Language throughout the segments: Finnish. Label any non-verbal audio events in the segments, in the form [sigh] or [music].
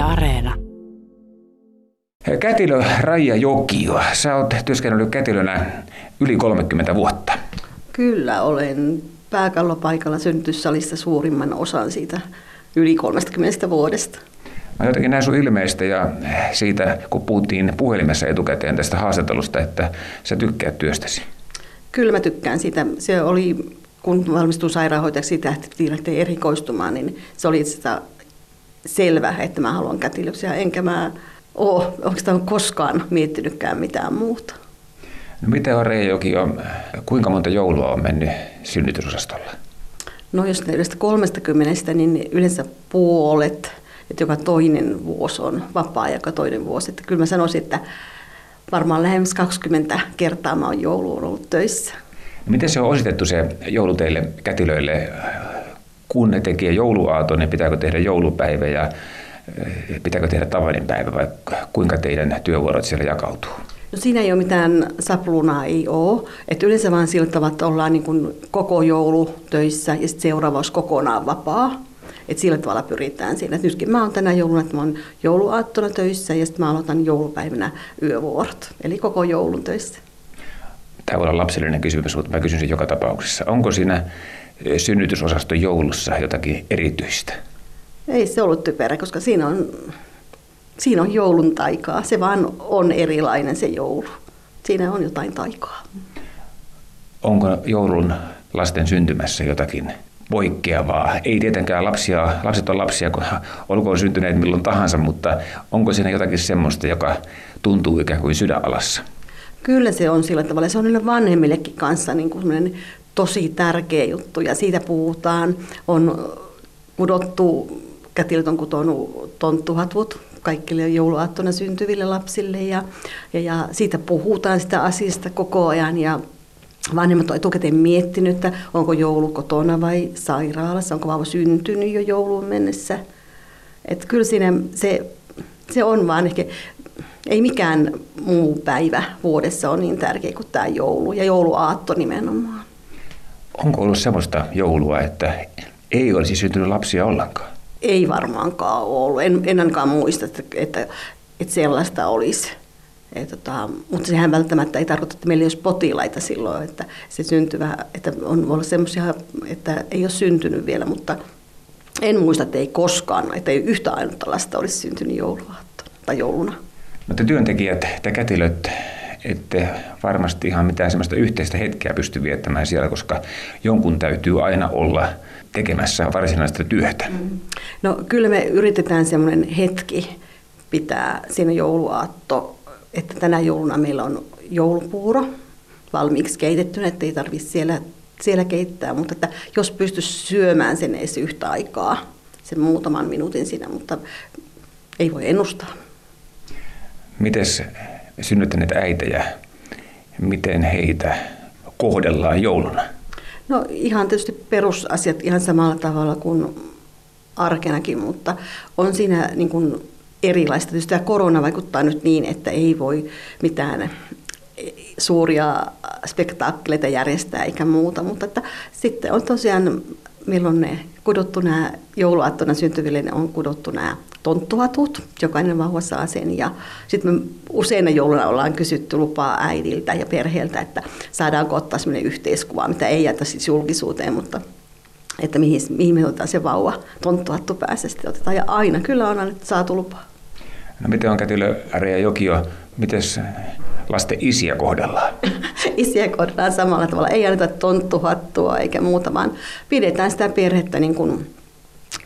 Yle Areena. Kätilö Raija Jokio, sä oot työskennellyt kätilönä yli 30 vuotta. Kyllä, olen pääkallopaikalla synnytyssalissa suurimman osan siitä yli 30 vuodesta. Mä jotenkin näin sun ilmeistä ja siitä, kun puhuttiin puhelimessa etukäteen tästä haastattelusta, että sä tykkäät työstäsi. Kyllä mä tykkään siitä. Se oli, kun valmistuin sairaanhoitajaksi, tähti lähtee erikoistumaan, niin se oli sitä selvä, että mä haluan kätilöksiä, enkä mä ole oikeastaan koskaan miettinytkään mitään muuta. No miten on Reijoki on, kuinka monta joulua on mennyt synnytysosastolla? No jos yleensä 30, niin yleensä puolet, että joka toinen vuosi on vapaa ja joka toinen vuosi. Että kyllä mä sanoisin, että varmaan lähemmäs 20 kertaa mä oon jouluun ollut töissä. Miten se on ositettu se joulu teille kätilöille? Kun ne tekee jouluaaton, niin pitääkö tehdä joulupäivä ja eh, pitääkö tehdä tavallinen päivä vai kuinka teidän työvuorot siellä jakautuu? No siinä ei ole mitään saplunaa, ei ole. Että yleensä vaan sillä tavalla, että ollaan niin kuin koko joulu töissä ja sitten seuraava olisi kokonaan vapaa. Et sillä tavalla pyritään siinä. Et nytkin mä oon tänä jouluna, että mä oon jouluaattona töissä ja sitten mä aloitan joulupäivänä yövuorot. Eli koko joulun töissä. Tämä voi olla lapsellinen kysymys, mutta mä kysyn sen joka tapauksessa. Onko siinä synnytysosaston joulussa jotakin erityistä? Ei se ollut typerä, koska siinä on, siinä on joulun taikaa. Se vaan on erilainen se joulu. Siinä on jotain taikaa. Onko joulun lasten syntymässä jotakin poikkeavaa? Ei tietenkään lapsia, lapset on lapsia, kun olkoon syntyneet milloin tahansa, mutta onko siinä jotakin semmoista, joka tuntuu ikään kuin sydänalassa? Kyllä se on sillä tavalla. Se on niille vanhemmillekin kanssa niin kuin tosi tärkeä juttu ja siitä puhutaan. On kudottu, kätilöt on kutonut tonttuhatut kaikille jouluaattona syntyville lapsille ja, ja, ja siitä puhutaan sitä asiasta koko ajan ja vanhemmat on etukäteen miettinyt, että onko joulu kotona vai sairaalassa, onko vauva syntynyt jo jouluun mennessä. Että kyllä siinä se, se on vaan ehkä, ei mikään muu päivä vuodessa ole niin tärkeä kuin tämä joulu ja jouluaatto nimenomaan. Onko ollut sellaista joulua, että ei olisi syntynyt lapsia ollenkaan? Ei varmaankaan ollut. En, en ainakaan muista, että, että, että sellaista olisi. Et, tota, mutta sehän välttämättä ei tarkoita, että meillä ei olisi potilaita silloin, että se syntyvä, että on olla semmoisia, että ei ole syntynyt vielä, mutta en muista, että ei koskaan, että ei yhtä ainutta lasta olisi syntynyt jouluaatto tai jouluna. Te työntekijät, te kätilöt, ette varmasti ihan mitään sellaista yhteistä hetkeä pysty viettämään siellä, koska jonkun täytyy aina olla tekemässä varsinaista työtä. Mm. No kyllä me yritetään semmoinen hetki pitää siinä jouluaatto, että tänä jouluna meillä on joulupuuro valmiiksi keitettynä, että ei tarvitse siellä, siellä keittää, mutta että jos pystyisi syömään sen edes yhtä aikaa, sen muutaman minuutin siinä, mutta ei voi ennustaa. Miten synnyttäneet äitejä, miten heitä kohdellaan jouluna? No ihan tietysti perusasiat ihan samalla tavalla kuin arkenakin, mutta on siinä niin kuin erilaista. Tietysti tämä korona vaikuttaa nyt niin, että ei voi mitään suuria spektaakkeleita järjestää eikä muuta, mutta että sitten on tosiaan, milloin ne kudottu nämä jouluaattona syntyville, ne on kudottu nämä tonttuhatut, jokainen vauva saa sen. Ja sitten me usein jouluna ollaan kysytty lupaa äidiltä ja perheeltä, että saadaanko ottaa sellainen yhteiskuva, mitä ei jätä siis julkisuuteen, mutta että mihin, mihin me otetaan se vauva tonttuhattu päässä sitten otetaan. Ja aina kyllä on aina saatu lupaa. No miten on kätilö Aria Jokio, miten lasten isiä kohdellaan? [laughs] isiä kohdellaan samalla tavalla. Ei anneta tonttuhattua eikä muuta, vaan pidetään sitä perhettä niin kuin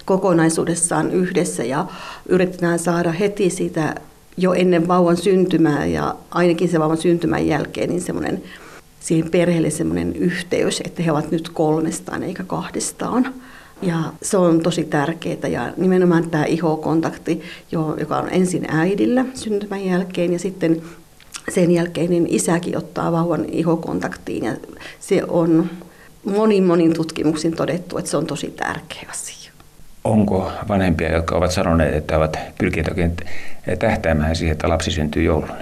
kokonaisuudessaan yhdessä ja yritetään saada heti siitä jo ennen vauvan syntymää ja ainakin se vauvan syntymän jälkeen niin semmoinen siihen perheelle semmoinen yhteys, että he ovat nyt kolmestaan eikä kahdestaan. Ja se on tosi tärkeää ja nimenomaan tämä ihokontakti, joka on ensin äidillä syntymän jälkeen ja sitten sen jälkeen niin isäkin ottaa vauvan ihokontaktiin ja se on monin monin tutkimuksin todettu, että se on tosi tärkeä asia. Onko vanhempia, jotka ovat sanoneet, että ovat pyrkineet oikein tähtäämään siihen, että lapsi syntyy jouluna?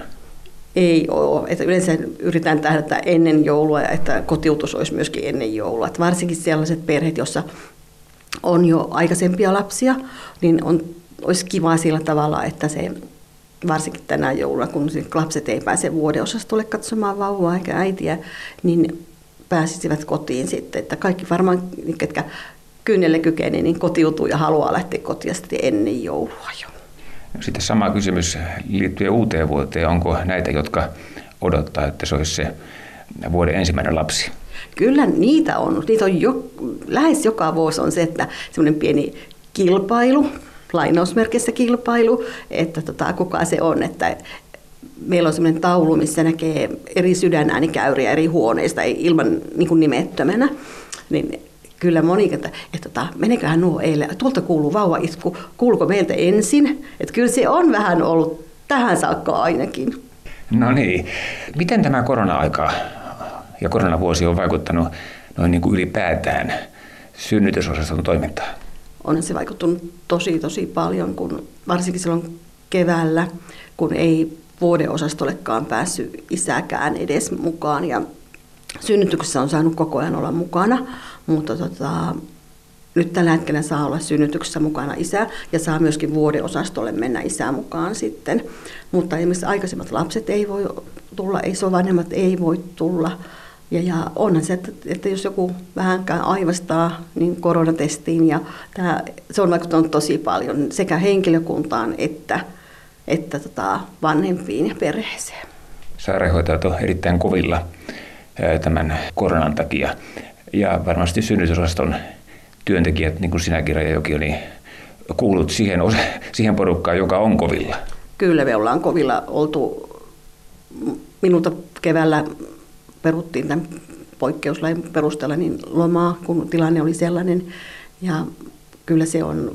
Ei ole. Että yleensä yritetään tähdätä ennen joulua ja että kotiutus olisi myöskin ennen joulua. Että varsinkin sellaiset perheet, joissa on jo aikaisempia lapsia, niin on olisi kiva sillä tavalla, että se varsinkin tänä jouluna, kun lapset ei pääse vuodeosastolle katsomaan vauvaa eikä äitiä, niin pääsisivät kotiin sitten. Että kaikki varmaan, ketkä kynnelle kykenee, niin kotiutuu ja haluaa lähteä kotiin sitten ennen joulua jo. Sitten sama kysymys liittyen uuteen vuoteen. Onko näitä, jotka odottaa, että se olisi se vuoden ensimmäinen lapsi? Kyllä niitä on. Niitä on jo, lähes joka vuosi on se, että semmoinen pieni kilpailu, lainausmerkissä kilpailu, että tota, kuka se on, että meillä on semmoinen taulu, missä näkee eri sydänäänikäyriä eri huoneista ilman niin kuin nimettömänä. Niin kyllä moni, että, että tota, meneköhän nuo eilen, tuolta kuuluu vauvaitku, kuuluuko meiltä ensin? Että kyllä se on vähän ollut tähän saakka ainakin. No niin. Miten tämä korona-aika ja koronavuosi on vaikuttanut noin niin kuin ylipäätään synnytysosaston toimintaan? On se vaikuttanut tosi tosi paljon, kun varsinkin silloin keväällä, kun ei vuodeosastollekaan päässyt isäkään edes mukaan ja synnytyksessä on saanut koko ajan olla mukana, mutta tota, nyt tällä hetkellä saa olla synnytyksessä mukana isä ja saa myöskin vuodeosastolle mennä isä mukaan sitten. Mutta esimerkiksi aikaisemmat lapset ei voi tulla, ei vanhemmat ei voi tulla. Ja, ja onhan se, että, että jos joku vähänkään aivastaa niin koronatestiin ja tämä, se on vaikuttanut tosi paljon sekä henkilökuntaan että, että tota, vanhempiin ja perheeseen. Sairaanhoitajat on erittäin kovilla tämän koronan takia ja varmasti synnytysosaston työntekijät, niin kuin sinäkin Rajajoki, niin kuulut siihen, siihen porukkaan, joka on kovilla. Kyllä me ollaan kovilla oltu. Minulta keväällä peruttiin tämän poikkeuslain perusteella niin lomaa, kun tilanne oli sellainen. Ja kyllä se on,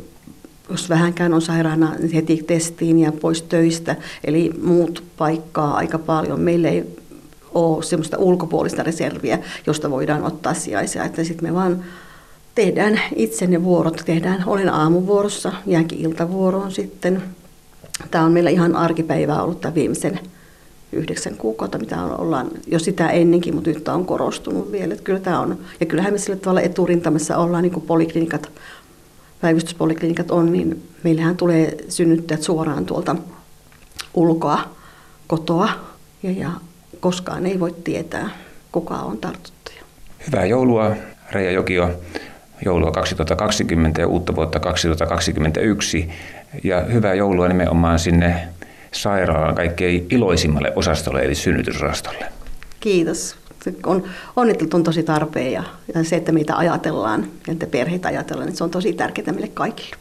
jos vähänkään on sairaana, niin heti testiin ja pois töistä. Eli muut paikkaa aika paljon. Meillä ei ole semmoista ulkopuolista reserviä, josta voidaan ottaa sijaisia. Että sitten me vaan tehdään itse ne vuorot. Tehdään, olen aamuvuorossa, jäänkin iltavuoroon sitten. Tämä on meillä ihan arkipäivää ollut tämä viimeisen yhdeksän kuukautta, mitä ollaan jo sitä ennenkin, mutta nyt tämä on korostunut vielä. Että kyllä tämä on, ja kyllähän me sillä tavalla eturintamassa ollaan, niin kuin poliklinikat, päivystyspoliklinikat on, niin meillähän tulee synnyttäjät suoraan tuolta ulkoa, kotoa, ja, ja koskaan ei voi tietää, kuka on tartuttaja. Hyvää joulua, Reija Jokio joulua 2020 ja uutta vuotta 2021. Ja hyvää joulua nimenomaan sinne sairaalan kaikkein iloisimmalle osastolle, eli synnytysosastolle. Kiitos. On, onnittelut on tosi tarpeen ja, ja se, että meitä ajatellaan ja että perheitä ajatellaan, niin se on tosi tärkeää meille kaikille.